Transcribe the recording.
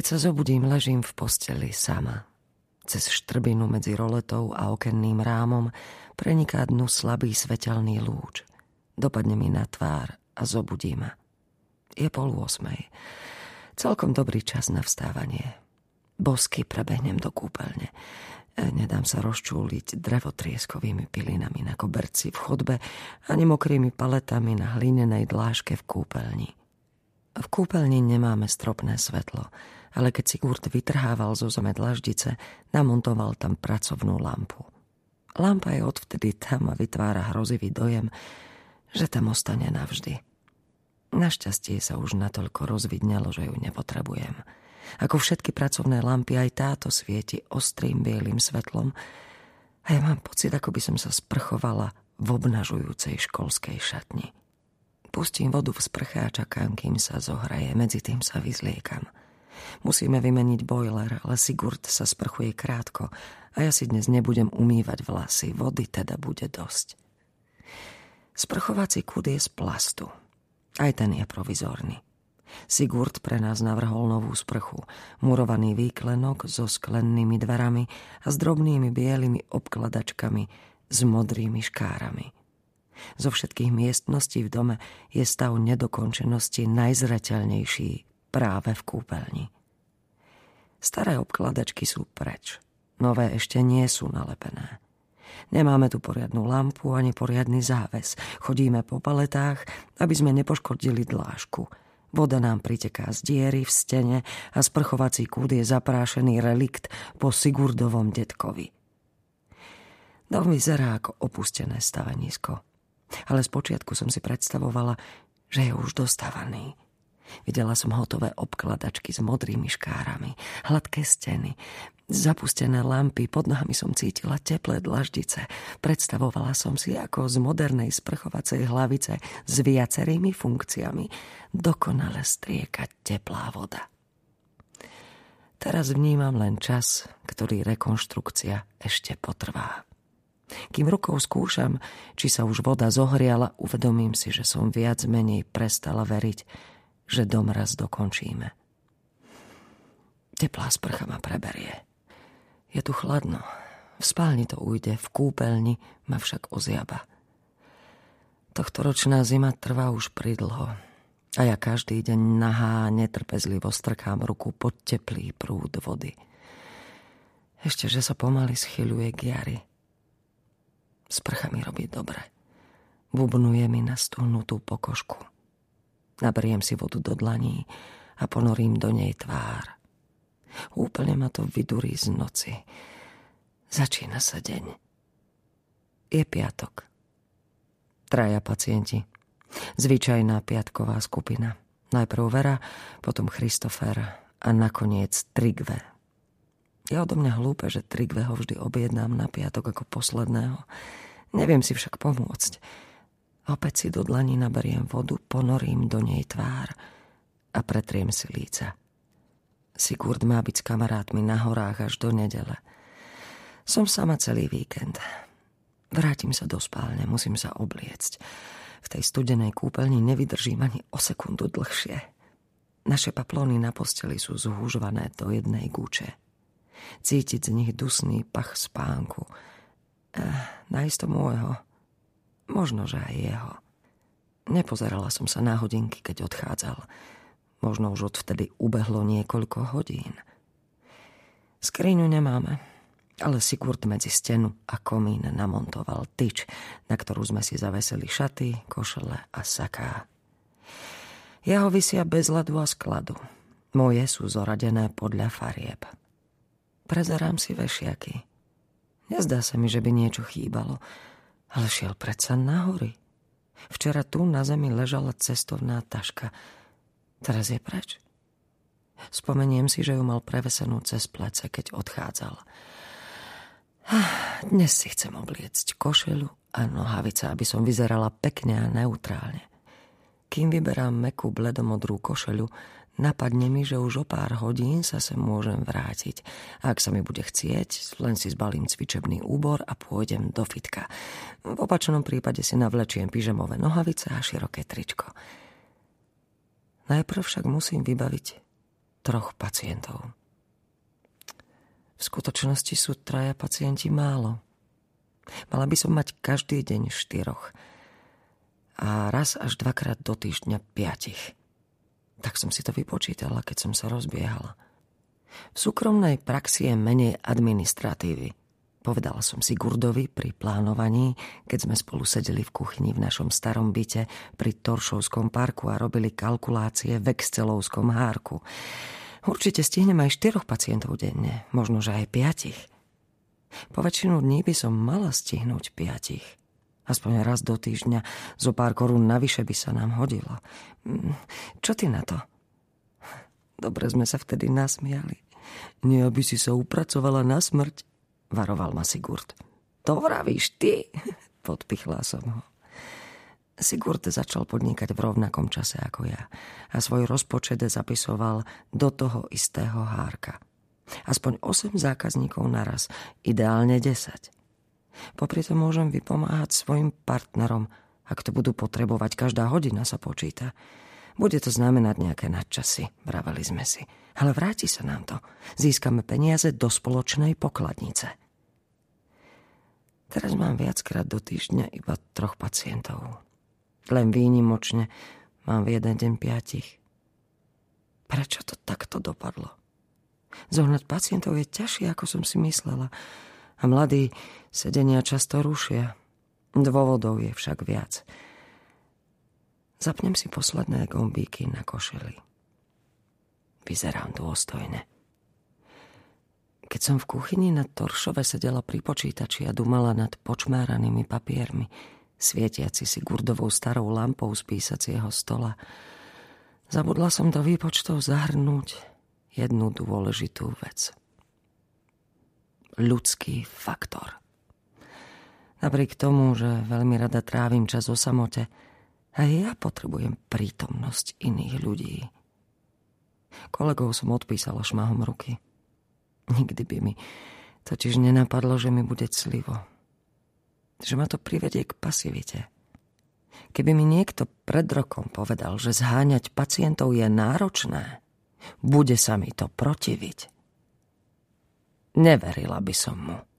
Keď sa zobudím, ležím v posteli sama. Cez štrbinu medzi roletou a okenným rámom preniká dnu slabý svetelný lúč. Dopadne mi na tvár a zobudí ma. Je pol osmej. Celkom dobrý čas na vstávanie. Bosky prebehnem do kúpeľne. E, nedám sa rozčúliť drevotrieskovými pilinami na koberci v chodbe ani mokrými paletami na hlinenej dláške v kúpeľni. Kúpeľni nemáme stropné svetlo, ale keď si Kurt vytrhával zo zeme dlaždice, namontoval tam pracovnú lampu. Lampa je odvtedy tam a vytvára hrozivý dojem, že tam ostane navždy. Našťastie sa už natoľko rozvidnelo, že ju nepotrebujem. Ako všetky pracovné lampy, aj táto svieti ostrým bielým svetlom a ja mám pocit, ako by som sa sprchovala v obnažujúcej školskej šatni. Pustím vodu v sprche a čakám, kým sa zohraje, medzi tým sa vyzliekam. Musíme vymeniť boiler, ale Sigurd sa sprchuje krátko a ja si dnes nebudem umývať vlasy, vody teda bude dosť. Sprchovací kud je z plastu. Aj ten je provizorný. Sigurd pre nás navrhol novú sprchu, murovaný výklenok so sklennými dverami a s drobnými bielými obkladačkami s modrými škárami. Zo všetkých miestností v dome je stav nedokončenosti najzreteľnejší práve v kúpeľni. Staré obkladačky sú preč, nové ešte nie sú nalepené. Nemáme tu poriadnu lampu ani poriadny záves. Chodíme po paletách, aby sme nepoškodili dlážku. Voda nám priteká z diery v stene a sprchovací kúd je zaprášený relikt po Sigurdovom detkovi. Dom vyzerá ako opustené stavenisko. Ale spočiatku som si predstavovala, že je už dostávaný. Videla som hotové obkladačky s modrými škárami, hladké steny, zapustené lampy, pod nohami som cítila teplé dlaždice. Predstavovala som si, ako z modernej sprchovacej hlavice s viacerými funkciami dokonale strieka teplá voda. Teraz vnímam len čas, ktorý rekonštrukcia ešte potrvá. Kým rukou skúšam, či sa už voda zohriala, uvedomím si, že som viac menej prestala veriť, že dom raz dokončíme. Teplá sprcha ma preberie. Je tu chladno. V spálni to ujde, v kúpeľni ma však oziaba. ročná zima trvá už pridlho a ja každý deň nahá netrpezlivo strkám ruku pod teplý prúd vody. Ešte, že sa pomaly schyľuje k jari. Sprcha mi robí dobre. Bubnuje mi na stuhnutú pokožku. Naberiem si vodu do dlaní a ponorím do nej tvár. Úplne ma to vydurí z noci. Začína sa deň. Je piatok. Traja pacienti. Zvyčajná piatková skupina. Najprv Vera, potom Christopher a nakoniec Trigve. Je odo mňa hlúpe, že Trigve ho vždy objednám na piatok ako posledného. Neviem si však pomôcť. Opäť si do dlaní naberiem vodu, ponorím do nej tvár a pretriem si líca. Sigurd má byť s kamarátmi na horách až do nedele. Som sama celý víkend. Vrátim sa do spálne, musím sa obliecť. V tej studenej kúpeľni nevydržím ani o sekundu dlhšie. Naše paplóny na posteli sú zhúžvané do jednej gúče. Cítiť z nich dusný pach spánku. Eh, najisto môjho. Možno, že aj jeho. Nepozerala som sa na hodinky, keď odchádzal. Možno už odvtedy ubehlo niekoľko hodín. Skriňu nemáme, ale Sigurd medzi stenu a komín namontoval tyč, na ktorú sme si zaveseli šaty, košele a saká. Jeho vysia bez ľadu a skladu. Moje sú zoradené podľa farieb. Prezerám si vešiaky. Nezdá sa mi, že by niečo chýbalo, ale šiel predsa na hory. Včera tu na zemi ležala cestovná taška – Teraz je preč. Spomeniem si, že ju mal prevesenú cez plece, keď odchádzal. Dnes si chcem obliecť košelu a nohavice, aby som vyzerala pekne a neutrálne. Kým vyberám mekú bledomodrú košelu, napadne mi, že už o pár hodín sa sem môžem vrátiť. Ak sa mi bude chcieť, len si zbalím cvičebný úbor a pôjdem do fitka. V opačnom prípade si navlečiem pyžamové nohavice a široké tričko. Najprv však musím vybaviť troch pacientov. V skutočnosti sú traja pacienti málo. Mala by som mať každý deň štyroch a raz až dvakrát do týždňa piatich. Tak som si to vypočítala, keď som sa rozbiehala. V súkromnej praxi je menej administratívy. Povedala som si Gurdovi pri plánovaní, keď sme spolu sedeli v kuchyni v našom starom byte pri Toršovskom parku a robili kalkulácie v Excelovskom hárku. Určite stihnem aj štyroch pacientov denne, možno že aj piatich. Po väčšinu dní by som mala stihnúť piatich. Aspoň raz do týždňa, zo pár korún navyše by sa nám hodilo. Mm, čo ty na to? Dobre sme sa vtedy nasmiali. Nie, aby si sa upracovala na smrť, varoval ma Sigurd. To vravíš ty, podpichla som ho. Sigurd začal podnikať v rovnakom čase ako ja a svoj rozpočet zapisoval do toho istého hárka. Aspoň 8 zákazníkov naraz, ideálne 10. Popri tom môžem vypomáhať svojim partnerom, ak to budú potrebovať, každá hodina sa počíta. Bude to znamenať nejaké nadčasy, vraveli sme si. Ale vráti sa nám to. Získame peniaze do spoločnej pokladnice. Teraz mám viackrát do týždňa iba troch pacientov. Len výnimočne mám v jeden deň piatich. Prečo to takto dopadlo? Zohnať pacientov je ťažšie, ako som si myslela. A mladí sedenia často rušia. Dôvodov je však viac. Zapnem si posledné gombíky na košeli. Vyzerám dôstojne. Keď som v kuchyni na Toršove sedela pri počítači a dumala nad počmáranými papiermi, svietiaci si gurdovou starou lampou z písacieho stola. Zabudla som do výpočtov zahrnúť jednu dôležitú vec. Ľudský faktor. Napriek tomu, že veľmi rada trávim čas o samote, aj ja potrebujem prítomnosť iných ľudí. Kolegov som odpísala šmahom ruky. Nikdy by mi totiž nenapadlo, že mi bude clivo že ma to privedie k pasivite. Keby mi niekto pred rokom povedal, že zháňať pacientov je náročné, bude sa mi to protiviť. Neverila by som mu.